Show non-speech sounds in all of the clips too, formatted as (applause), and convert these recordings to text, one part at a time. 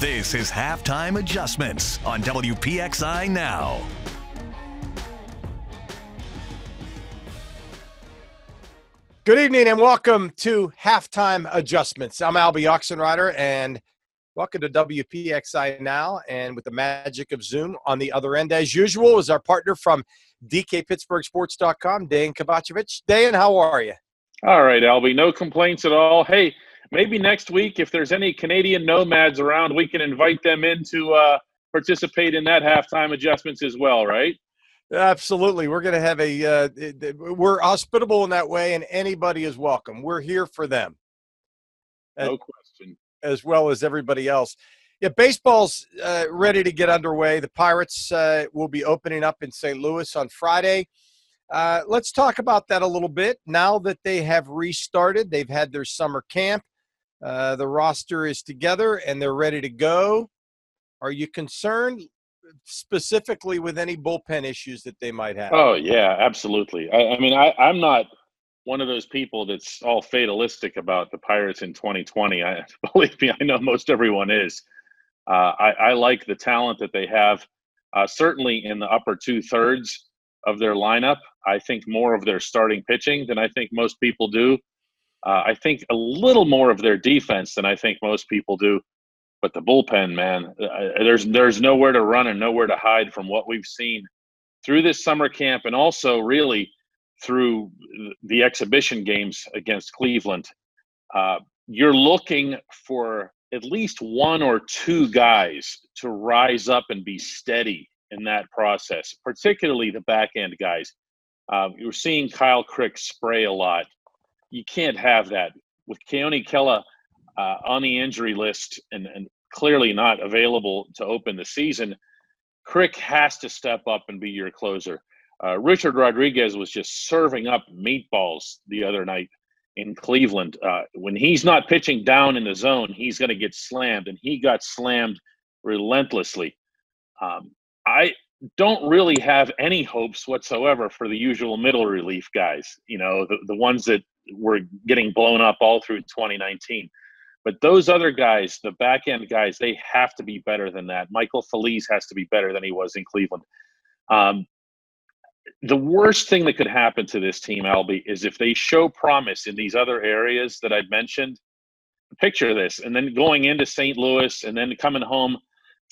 This is Halftime Adjustments on WPXI Now. Good evening and welcome to Halftime Adjustments. I'm Albie Oxenreiter and welcome to WPXI Now. And with the magic of Zoom on the other end, as usual, is our partner from DKPittsburghSports.com, Dan Kovacevic. Dan, how are you? All right, Albie. No complaints at all. Hey, maybe next week, if there's any Canadian nomads around, we can invite them in to uh, participate in that halftime adjustments as well, right? Absolutely. We're going to have a, uh, we're hospitable in that way, and anybody is welcome. We're here for them. No question. as well as everybody else. Yeah, baseball's uh, ready to get underway. The Pirates uh, will be opening up in St. Louis on Friday. Uh, let's talk about that a little bit. Now that they have restarted, they've had their summer camp. Uh, the roster is together and they're ready to go. Are you concerned specifically with any bullpen issues that they might have? Oh, yeah, absolutely. I, I mean, I, I'm not one of those people that's all fatalistic about the Pirates in 2020. I (laughs) believe me, I know most everyone is. Uh, I, I like the talent that they have. Uh, certainly in the upper two thirds of their lineup, I think more of their starting pitching than I think most people do. Uh, I think a little more of their defense than I think most people do. But the bullpen, man, uh, there's there's nowhere to run and nowhere to hide from what we've seen through this summer camp, and also really through the exhibition games against Cleveland. Uh, you're looking for at least one or two guys to rise up and be steady in that process, particularly the back end guys. Uh, you're seeing Kyle Crick spray a lot. You can't have that with Keone Kella uh, on the injury list and, and clearly not available to open the season. Crick has to step up and be your closer. Uh, Richard Rodriguez was just serving up meatballs the other night in Cleveland. Uh, when he's not pitching down in the zone, he's going to get slammed, and he got slammed relentlessly. Um, I don't really have any hopes whatsoever for the usual middle relief guys, you know, the, the ones that were getting blown up all through 2019. But those other guys, the back end guys, they have to be better than that. Michael Feliz has to be better than he was in Cleveland. Um, the worst thing that could happen to this team, Albie, is if they show promise in these other areas that I'd mentioned. Picture this, and then going into St. Louis, and then coming home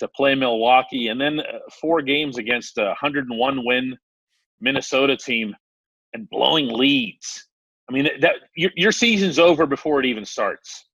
to play Milwaukee, and then uh, four games against a 101 win Minnesota team, and blowing leads. I mean, that your, your season's over before it even starts.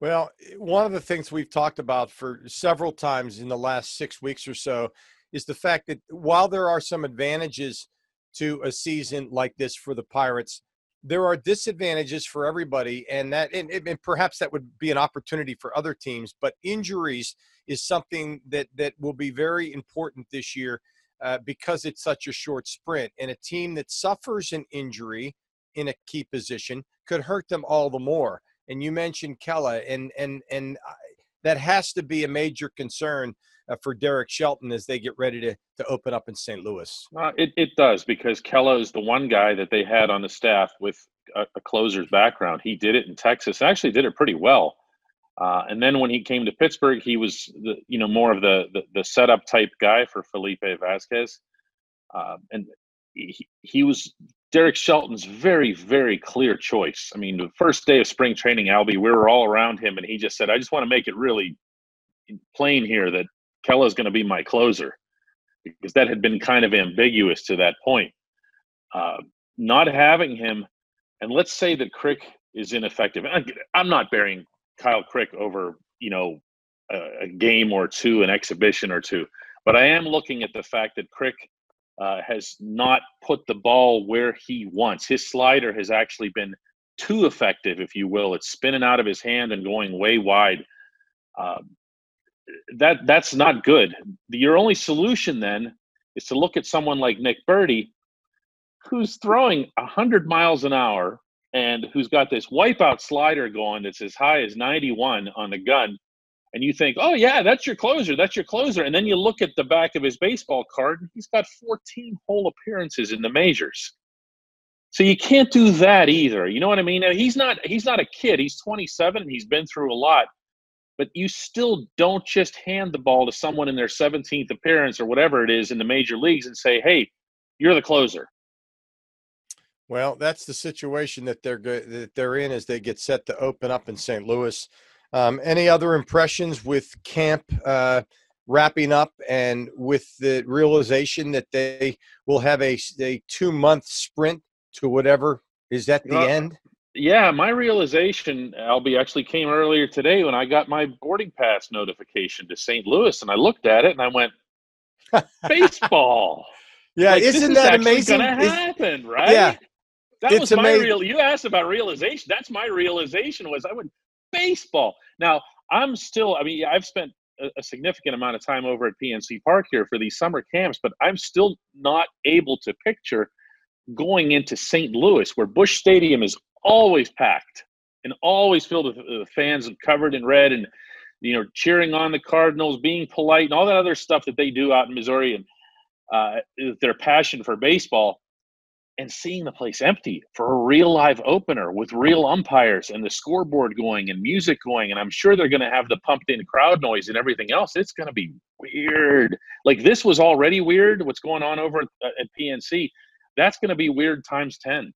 Well, one of the things we've talked about for several times in the last six weeks or so is the fact that while there are some advantages to a season like this for the Pirates, there are disadvantages for everybody, and that and, and perhaps that would be an opportunity for other teams. But injuries is something that that will be very important this year uh, because it's such a short sprint, and a team that suffers an injury in a key position could hurt them all the more and you mentioned Kella, and and and I- that has to be a major concern uh, for Derek Shelton as they get ready to to open up in St. Louis. Uh, it, it does because Kella is the one guy that they had on the staff with a, a closer's background. He did it in Texas, actually did it pretty well. Uh, and then when he came to Pittsburgh, he was the, you know more of the, the the setup type guy for Felipe Vasquez, uh, and he, he was Derek Shelton's very very clear choice. I mean, the first day of spring training, Albie, we were all around him, and he just said, "I just want to make it really plain here that Kella's going to be my closer," because that had been kind of ambiguous to that point. Uh, not having him, and let's say that Crick is ineffective. I'm not burying Kyle Crick over you know a, a game or two, an exhibition or two, but I am looking at the fact that Crick uh, has not put the ball where he wants. His slider has actually been too effective, if you will. It's spinning out of his hand and going way wide. Um, that that's not good. Your only solution then is to look at someone like Nick Burdi, who's throwing hundred miles an hour and who's got this wipeout slider going that's as high as 91 on the gun. And you think, oh yeah, that's your closer, that's your closer. And then you look at the back of his baseball card, and he's got 14 whole appearances in the majors. So you can't do that either. You know what I mean? Now, he's not he's not a kid. He's 27 and he's been through a lot but you still don't just hand the ball to someone in their 17th appearance or whatever it is in the major leagues and say, "Hey, you're the closer." Well, that's the situation that they're good that they're in as they get set to open up in St. Louis. Um, any other impressions with camp uh, wrapping up and with the realization that they will have a, a two month sprint to whatever is at the end? Yeah, my realization, Albie, actually came earlier today when I got my boarding pass notification to St. Louis, and I looked at it and I went, (laughs) "Baseball." yeah, like, isn't that amazing? Going to happen, right? Yeah, that it's was my amazing. real. You asked about realization. That's my realization. Was I went baseball. Now I'm still. I mean, I've spent a, a significant amount of time over at PNC Park here for these summer camps, but I'm still not able to picture going into St. Louis, where Busch Stadium is always packed and always filled with uh, fans and covered in red and you know cheering on the Cardinals, being polite, and all that other stuff that they do out in Missouri and uh, their passion for baseball. And seeing the place empty for a real live opener with real umpires and the scoreboard going and music going, and I'm sure they're going to have the pumped in crowd noise and everything else. It's going to be weird. Like this was already weird. What's going on over at, uh, at PNC? That's going to be weird times ten.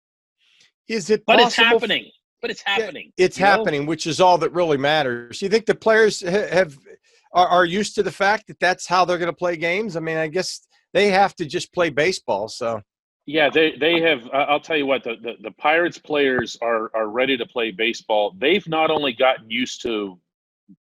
Is it? But it's happening. But it's happening. Yeah, it's happening, know? which is all that really matters. You think the players have are, are used to the fact that that's how they're going to play games? I mean, I guess they have to just play baseball. So. Yeah, they they have. I'll tell you what the, the, the Pirates players are are ready to play baseball. They've not only gotten used to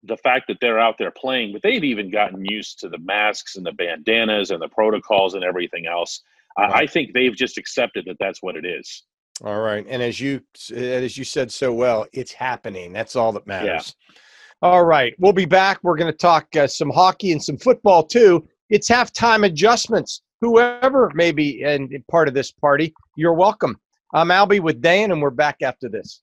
the fact that they're out there playing, but they've even gotten used to the masks and the bandanas and the protocols and everything else. Right. I think they've just accepted that that's what it is. All right. And as you as you said so well, it's happening. That's all that matters. Yeah. All right. We'll be back. We're going to talk uh, some hockey and some football too. It's halftime adjustments. Whoever may be in part of this party, you're welcome. I'm Albie with Dan, and we're back after this.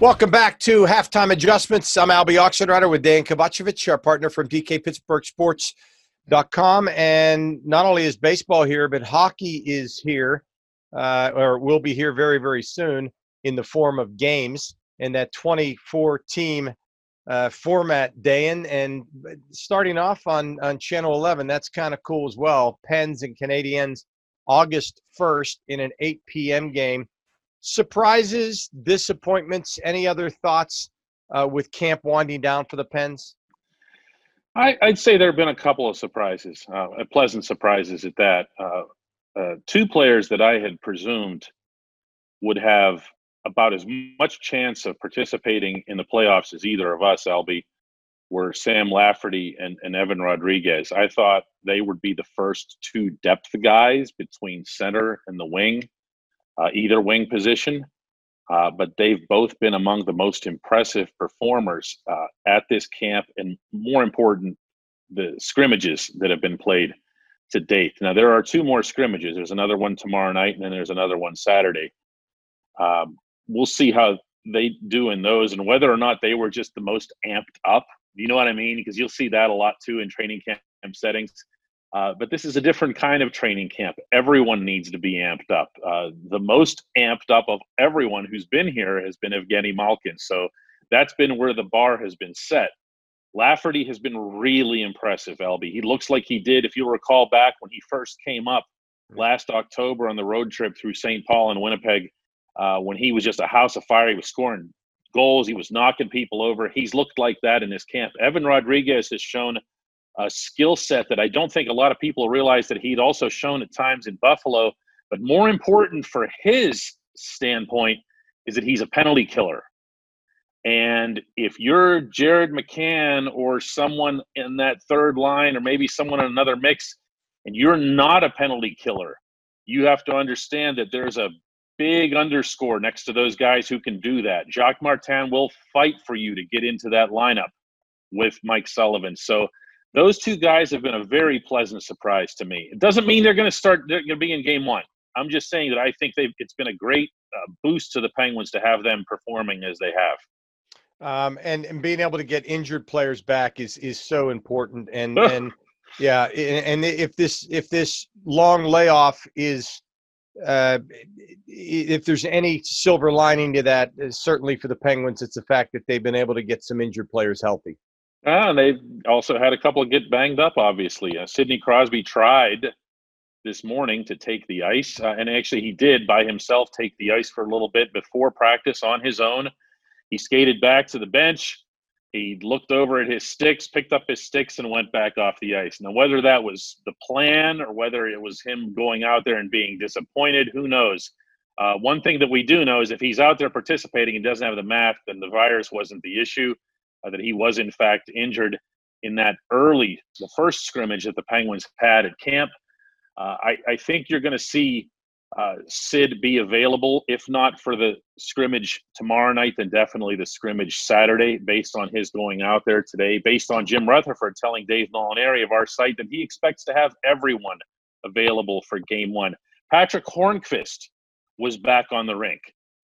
Welcome back to Halftime Adjustments. I'm Albie Oxenreiter with Dan Kovacevic, our partner from DKPittsburghSports.com. And not only is baseball here, but hockey is here, uh, or will be here very, very soon in the form of games in that 24 team uh, format, Dan. And starting off on, on Channel 11, that's kind of cool as well. Pens and Canadiens, August 1st in an 8 p.m. game surprises, disappointments, any other thoughts uh, with camp winding down for the Pens? I, would say there have been a couple of surprises, uh, pleasant surprises at that. Uh, uh, two players that I had presumed would have about as much chance of participating in the playoffs as either of us, Albie, were Sam Lafferty and, and Evan Rodrigues. I thought they would be the first two depth guys between center and the wing uh, either wing position. Uh, but they've both been among the most impressive performers uh, at this camp, and more important, the scrimmages that have been played to date. Now there are two more scrimmages. There's another one tomorrow night, and then there's another one Saturday. Um, we'll see how they do in those, and whether or not they were just the most amped up. You know what I mean? Because you'll see that a lot too in training camp settings. Uh, but this is a different kind of training camp. Everyone needs to be amped up. Uh, the most amped up of everyone who's been here has been Evgeny Malkin. So that's been where the bar has been set. Lafferty has been really impressive, Albie. He looks like he did, if you recall back when he first came up last October on the road trip through St. Paul and Winnipeg, uh, when he was just a house of fire. He was scoring goals, he was knocking people over. He's looked like that in his camp. Evan Rodrigues has shown a skill set that I don't think a lot of people realize that he'd also shown at times in Buffalo. But more important for his standpoint is that he's a penalty killer. And if you're Jared McCann or someone in that third line, or maybe someone in another mix, and you're not a penalty killer, you have to understand that there's a big underscore next to those guys who can do that. Jacques Martin will fight for you to get into that lineup with Mike Sullivan. So those two guys have been a very pleasant surprise to me. It doesn't mean they're going to start. They're going to be in game one. I'm just saying that I think they've. It's been a great uh, boost to the Penguins to have them performing as they have. Um, and, and being able to get injured players back is is so important. And and yeah, and if this if this long layoff is uh, if there's any silver lining to that, uh, certainly for the Penguins, it's the fact that they've been able to get some injured players healthy. Ah, and they've also had a couple get banged up. Obviously, uh, Sidney Crosby tried this morning to take the ice, uh, and actually he did by himself take the ice for a little bit before practice on his own. He skated back to the bench. He looked over at his sticks, picked up his sticks, and went back off the ice. Now, whether that was the plan or whether it was him going out there and being disappointed, who knows? Uh, one thing that we do know is if he's out there participating and doesn't have the mask, then the virus wasn't the issue. Uh, that he was in fact injured in that early, the first scrimmage that the Penguins had at camp. Uh, I, I, think you're going to see uh, Sid be available, if not for the scrimmage tomorrow night, then definitely the scrimmage Saturday, based on his going out there today, based on Jim Rutherford telling Dave Molinari of our site that he expects to have everyone available for game one. Patric Hornqvist was back on the rink.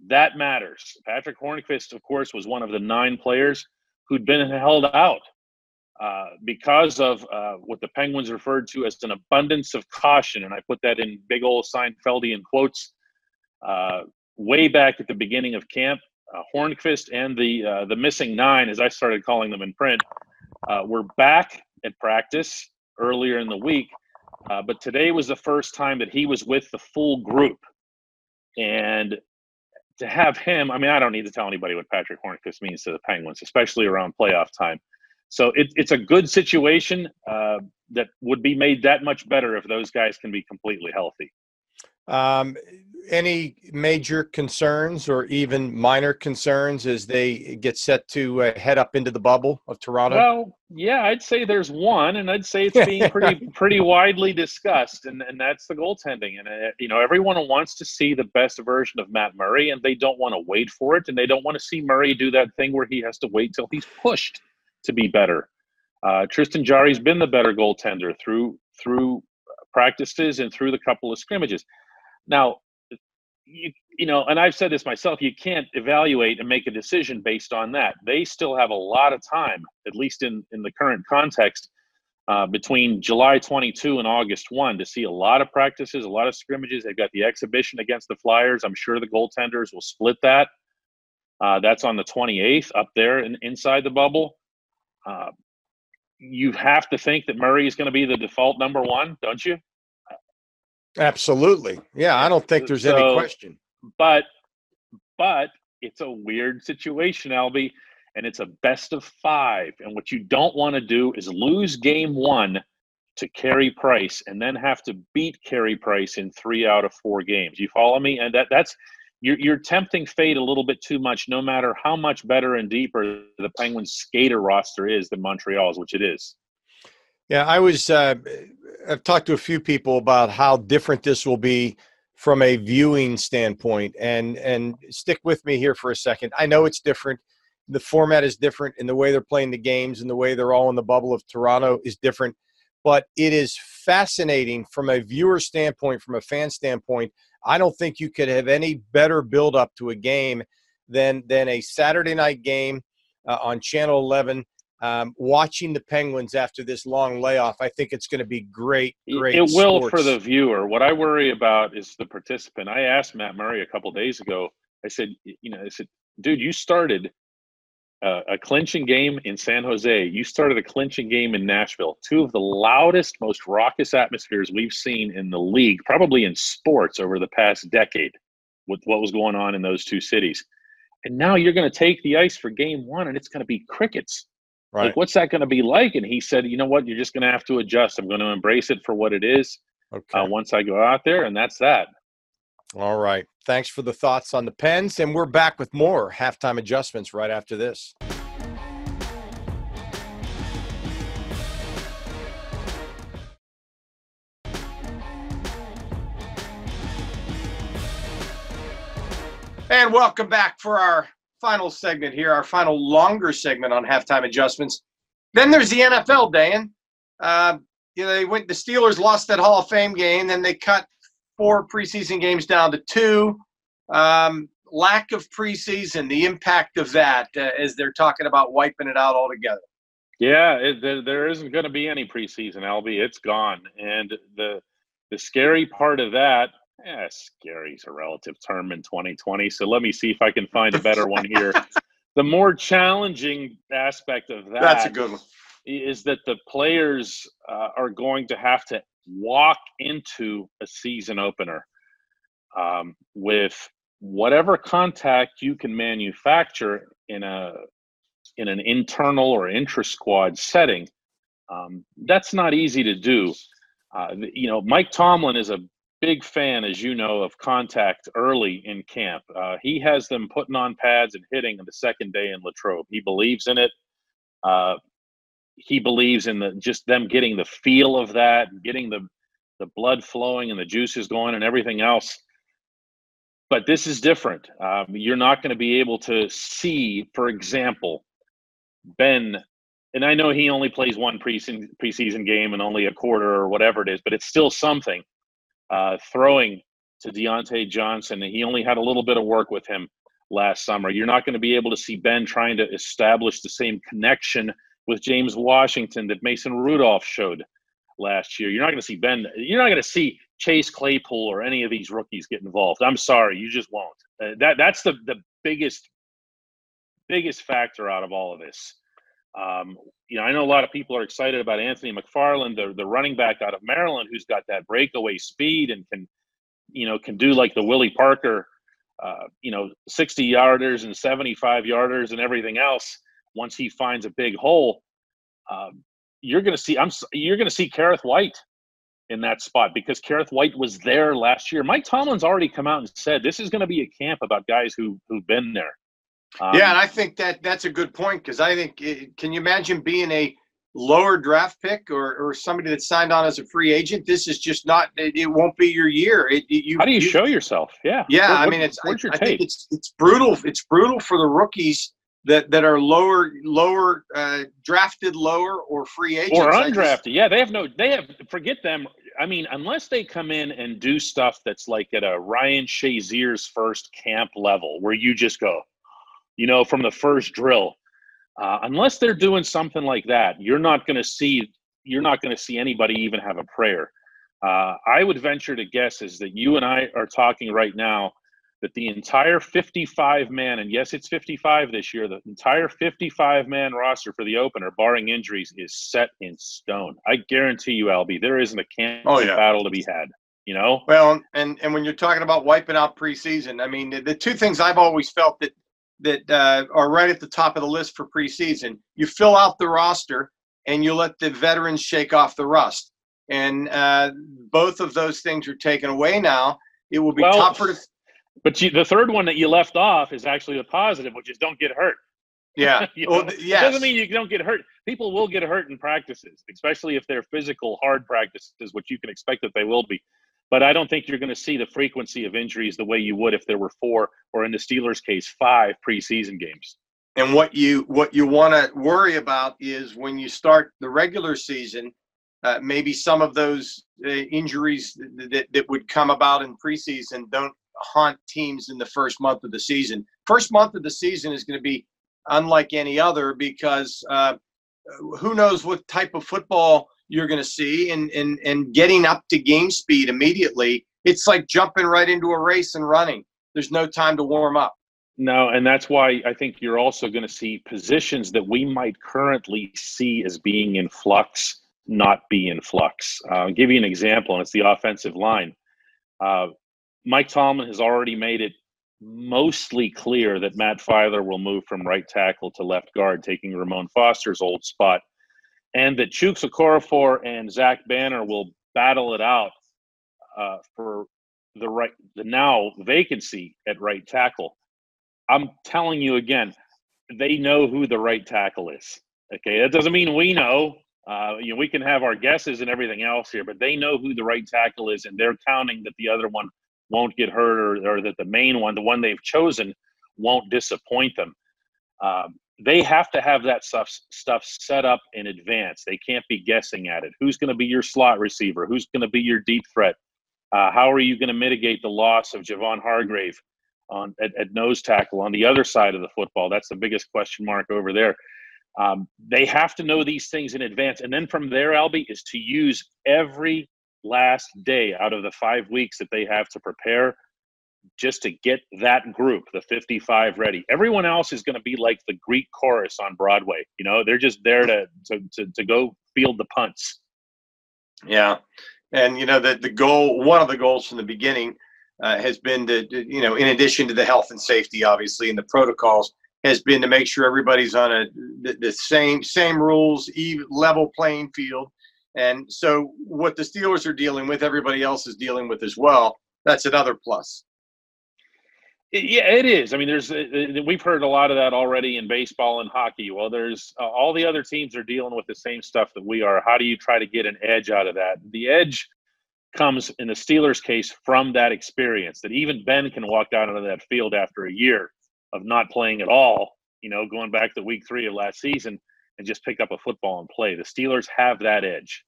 That matters. Patric Hornqvist, of course, was one of the nine players who'd been held out uh, because of uh, what the Penguins referred to as an abundance of caution. And I put that in big old Seinfeldian quotes uh, way back at the beginning of camp. Uh, Hornqvist and the uh, the missing nine, as I started calling them in print, uh, were back at practice earlier in the week. but today was the first time that he was with the full group. And to have him, I mean, I don't need to tell anybody what Patric Hornqvist means to the Penguins, especially around playoff time. So it, it's a good situation uh, that would be made that much better if those guys can be completely healthy. Um, any major concerns or even minor concerns as they get set to uh, head up into the bubble of Toronto? Well, yeah, I'd say there's one, and I'd say it's being (laughs) pretty pretty widely discussed, and, and that's the goaltending. And uh, you know, everyone wants to see the best version of Matt Murray, and they don't want to wait for it, and they don't want to see Murray do that thing where he has to wait till he's pushed to be better. Uh, Tristan Jarry's been the better goaltender through through practices and through the couple of scrimmages. Now, you you know, and I've said this myself, you can't evaluate and make a decision based on that. They still have a lot of time, at least in in the current context, uh, between July 22 and August 1 to see a lot of practices, a lot of scrimmages. They've got the exhibition against the Flyers. I'm sure the goaltenders will split that. Uh, that's on the 28th up there in, inside the bubble. Uh, you have to think that Murray is going to be the default number one, don't you? Absolutely. Yeah, I don't think there's so, any question. But but it's a weird situation, Albie, and it's a best of five. And what you don't want to do is lose game one to Carey Price and then have to beat Carey Price in three out of four games. You follow me? And that that's you're, you're tempting fate a little bit too much, no matter how much better and deeper the Penguins skater roster is than Montreal's, which it is. Yeah, I was. Uh, I've talked to a few people about how different this will be from a viewing standpoint, and and stick with me here for a second. I know it's different. the format is different, and the way they're playing the games, and the way they're all in the bubble of Toronto is different. But it is fascinating from a viewer standpoint, from a fan standpoint. I don't think you could have any better build up to a game than than a Saturday night game uh, on Channel 11 um, watching the Penguins after this long layoff, I think it's going to be great. Great. It will sports. for the viewer. What I worry about is the participant. I asked Matt Murray a couple days ago. I said, you know, I said, dude, you started a, a clinching game in San Jose. You started a clinching game in Nashville. Two of the loudest, most raucous atmospheres we've seen in the league, probably in sports over the past decade, with what was going on in those two cities. And now you're going to take the ice for game one, and it's going to be crickets Right. Like, what's that going to be like? And he said, you know what? You're just going to have to adjust. I'm going to embrace it for what it is okay. uh, once I go out there, and that's that. All right. Thanks for the thoughts on the Pens. And we're back with more halftime adjustments right after this. And welcome back for our final segment here, our final longer segment on halftime adjustments. Then there's the NFL, Dan. Uh, you know, they went. The Steelers lost that Hall of Fame game. Then they cut four preseason games down to two. Um, lack of preseason, the impact of that, uh, as they're talking about wiping it out altogether. Yeah, it, there, isn't going to be any preseason, Albie. It's gone, and the the scary part of that yeah, scary is a relative term in 2020. So let me see if I can find a better one here. (laughs) the more challenging aspect of that That's a good one. is that the players uh, are going to have to walk into a season opener um, with whatever contact you can manufacture in a in an internal or intra squad setting. Um, that's not easy to do. Uh, you know, Mike Tomlin is a big fan, as you know, of contact early in camp. Uh, he has them putting on pads and hitting on the second day in Latrobe. He believes in it. Uh, he believes in the just them getting the feel of that, getting the the blood flowing and the juices going and everything else. But this is different. Um, you're not going to be able to see, for example, Ben. And I know he only plays one preseason preseason game and only a quarter or whatever it is, but it's still something uh, throwing to Diontae Johnson, and he only had a little bit of work with him last summer. You're not going to be able to see Ben trying to establish the same connection with James Washington that Mason Rudolph showed last year. You're not going to see Ben. You're not going to see Chase Claypool or any of these rookies get involved. I'm sorry, you just won't. Uh, that that's the the biggest biggest factor out of all of this. Um, you know, I know a lot of people are excited about Anthony McFarland, the the running back out of Maryland, who's got that breakaway speed and can, you know, can do like the Willie Parker, uh, you know, 60 yarders and 75 yarders and everything else. Once he finds a big hole, um, you're going to see. I'm you're going to see Kerrith Whyte in that spot because Kerrith Whyte was there last year. Mike Tomlin's already come out and said this is going to be a camp about guys who who've been there. Um, yeah, and I think that that's a good point because I think it, can you imagine being a lower draft pick or, or somebody that signed on as a free agent? This is just not. It, it won't be your year. It, you, How do you, you, show yourself? Yeah. Yeah, what, I mean, it's. What's I, your I take? think it's it's brutal. It's brutal for the rookies that that are lower lower uh, drafted lower or free agents or undrafted. yeah, they have no. They have forget them. I mean, unless they come in and do stuff that's like at a Ryan Shazier's first camp level, where you just go, you know, from the first drill. Uh, unless they're doing something like that, you're not going to see. You're not going to see anybody even have a prayer. Uh, I would venture to guess is that you and I are talking right now that the entire 55 man, and yes, it's 55 this year, the entire 55 man roster for the opener, barring injuries, is set in stone. I guarantee you, Albie, there isn't a camp Oh, yeah. battle to be had. You know? Well, and and when you're talking about wiping out preseason, I mean the, the two things I've always felt that that uh, are right at the top of the list for preseason. You fill out the roster and you let the veterans shake off the rust. And uh, both of those things are taken away now. It will be Well, tougher to. But you, the third one that you left off is actually the positive, which is don't get hurt. (laughs) Yeah. You well, know? th- It doesn't mean you don't get hurt. People will get hurt in practices, especially if they're physical, hard practices, which you can expect that they will be. But I don't think you're going to see the frequency of injuries the way you would if there were four, or in the Steelers' case, five preseason games. And what you what you want to worry about is when you start the regular season, uh, maybe some of those uh, injuries that, that, that would come about in preseason don't haunt teams in the first month of the season. First month of the season is going to be unlike any other because uh, who knows what type of football you're going to see, and and and getting up to game speed immediately. It's like jumping right into a race and running. There's no time to warm up. No, and that's why I think you're also going to see positions that we might currently see as being in flux not be in flux. Uh, I'll give you an example, and it's the offensive line. Uh, Mike Tomlin has already made it mostly clear that Matt Feiler will move from right tackle to left guard, taking Ramon Foster's old spot, and that Chuks Okorafor and Zach Banner will battle it out uh, for the right the now vacancy at right tackle. I'm telling you again, they know who the right tackle is. Okay, that doesn't mean we know. Uh, you know, we can have our guesses and everything else here, but they know who the right tackle is, and they're counting that the other one won't get hurt, or, or that the main one, the one they've chosen, won't disappoint them. Um, they have to have that stuff stuff set up in advance. They can't be guessing at it. Who's going to be your slot receiver? Who's going to be your deep threat? Uh, how are you going to mitigate the loss of Javon Hargrave on at, at, nose tackle on the other side of the football? That's the biggest question mark over there. Um, they have to know these things in advance, and then from there, Albie is to use every last day out of the five weeks that they have to prepare just to get that group, the 55, ready. Everyone else is going to be like the Greek chorus on Broadway. You know, they're just there to to to, to go field the punts. Yeah, and you know that the goal, one of the goals from the beginning, uh, has been to, you know, in addition to the health and safety, obviously, and the protocols, has been to make sure everybody's on a the, the same same rules, even level playing field. And so, what the Steelers are dealing with, everybody else is dealing with as well. That's another plus. Yeah, it is. I mean, there's uh, uh, we've heard a lot of that already in baseball and hockey. Well, there's uh, all the other teams are dealing with the same stuff that we are. How do you try to get an edge out of that? The edge comes in the Steelers' case from that experience. That even Ben can walk down onto that field after a year of not playing at all. You know, going back to Week Three of last season and just pick up a football and play. The Steelers have that edge.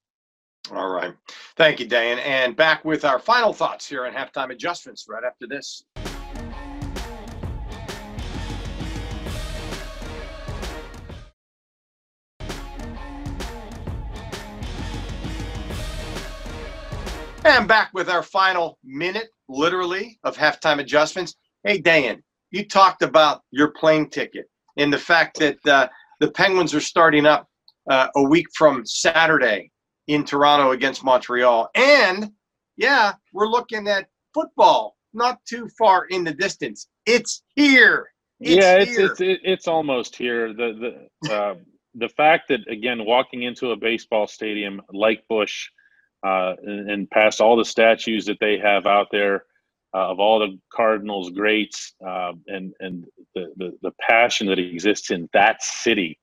All right. Thank you, Dan. And back with our final thoughts here on halftime adjustments right after this. And back with our final minute, literally, of halftime adjustments. Hey, Dan, you talked about your plane ticket and the fact that uh, the Penguins are starting up uh, a week from Saturday in Toronto against Montreal. And yeah, we're looking at football not too far in the distance. It's here. It's yeah, it's here. it's it's almost here. The the uh, the fact that again walking into a baseball stadium like Busch uh, and, and, past all the statues that they have out there uh, of all the Cardinals greats uh, and and the, the, the passion that exists in that city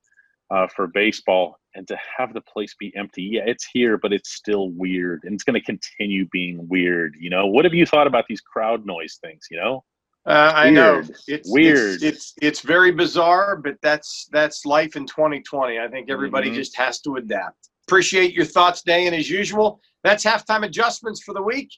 uh, for baseball, and to have the place be empty, yeah, it's here, but it's still weird, and it's going to continue being weird. You know, what have you thought about these crowd noise things? You know. Uh, I know it's weird. It's, it's, it's very bizarre, but that's that's life in 2020. I think everybody mm-hmm. just has to adapt. Appreciate your thoughts, Dan, as usual, that's halftime adjustments for the week.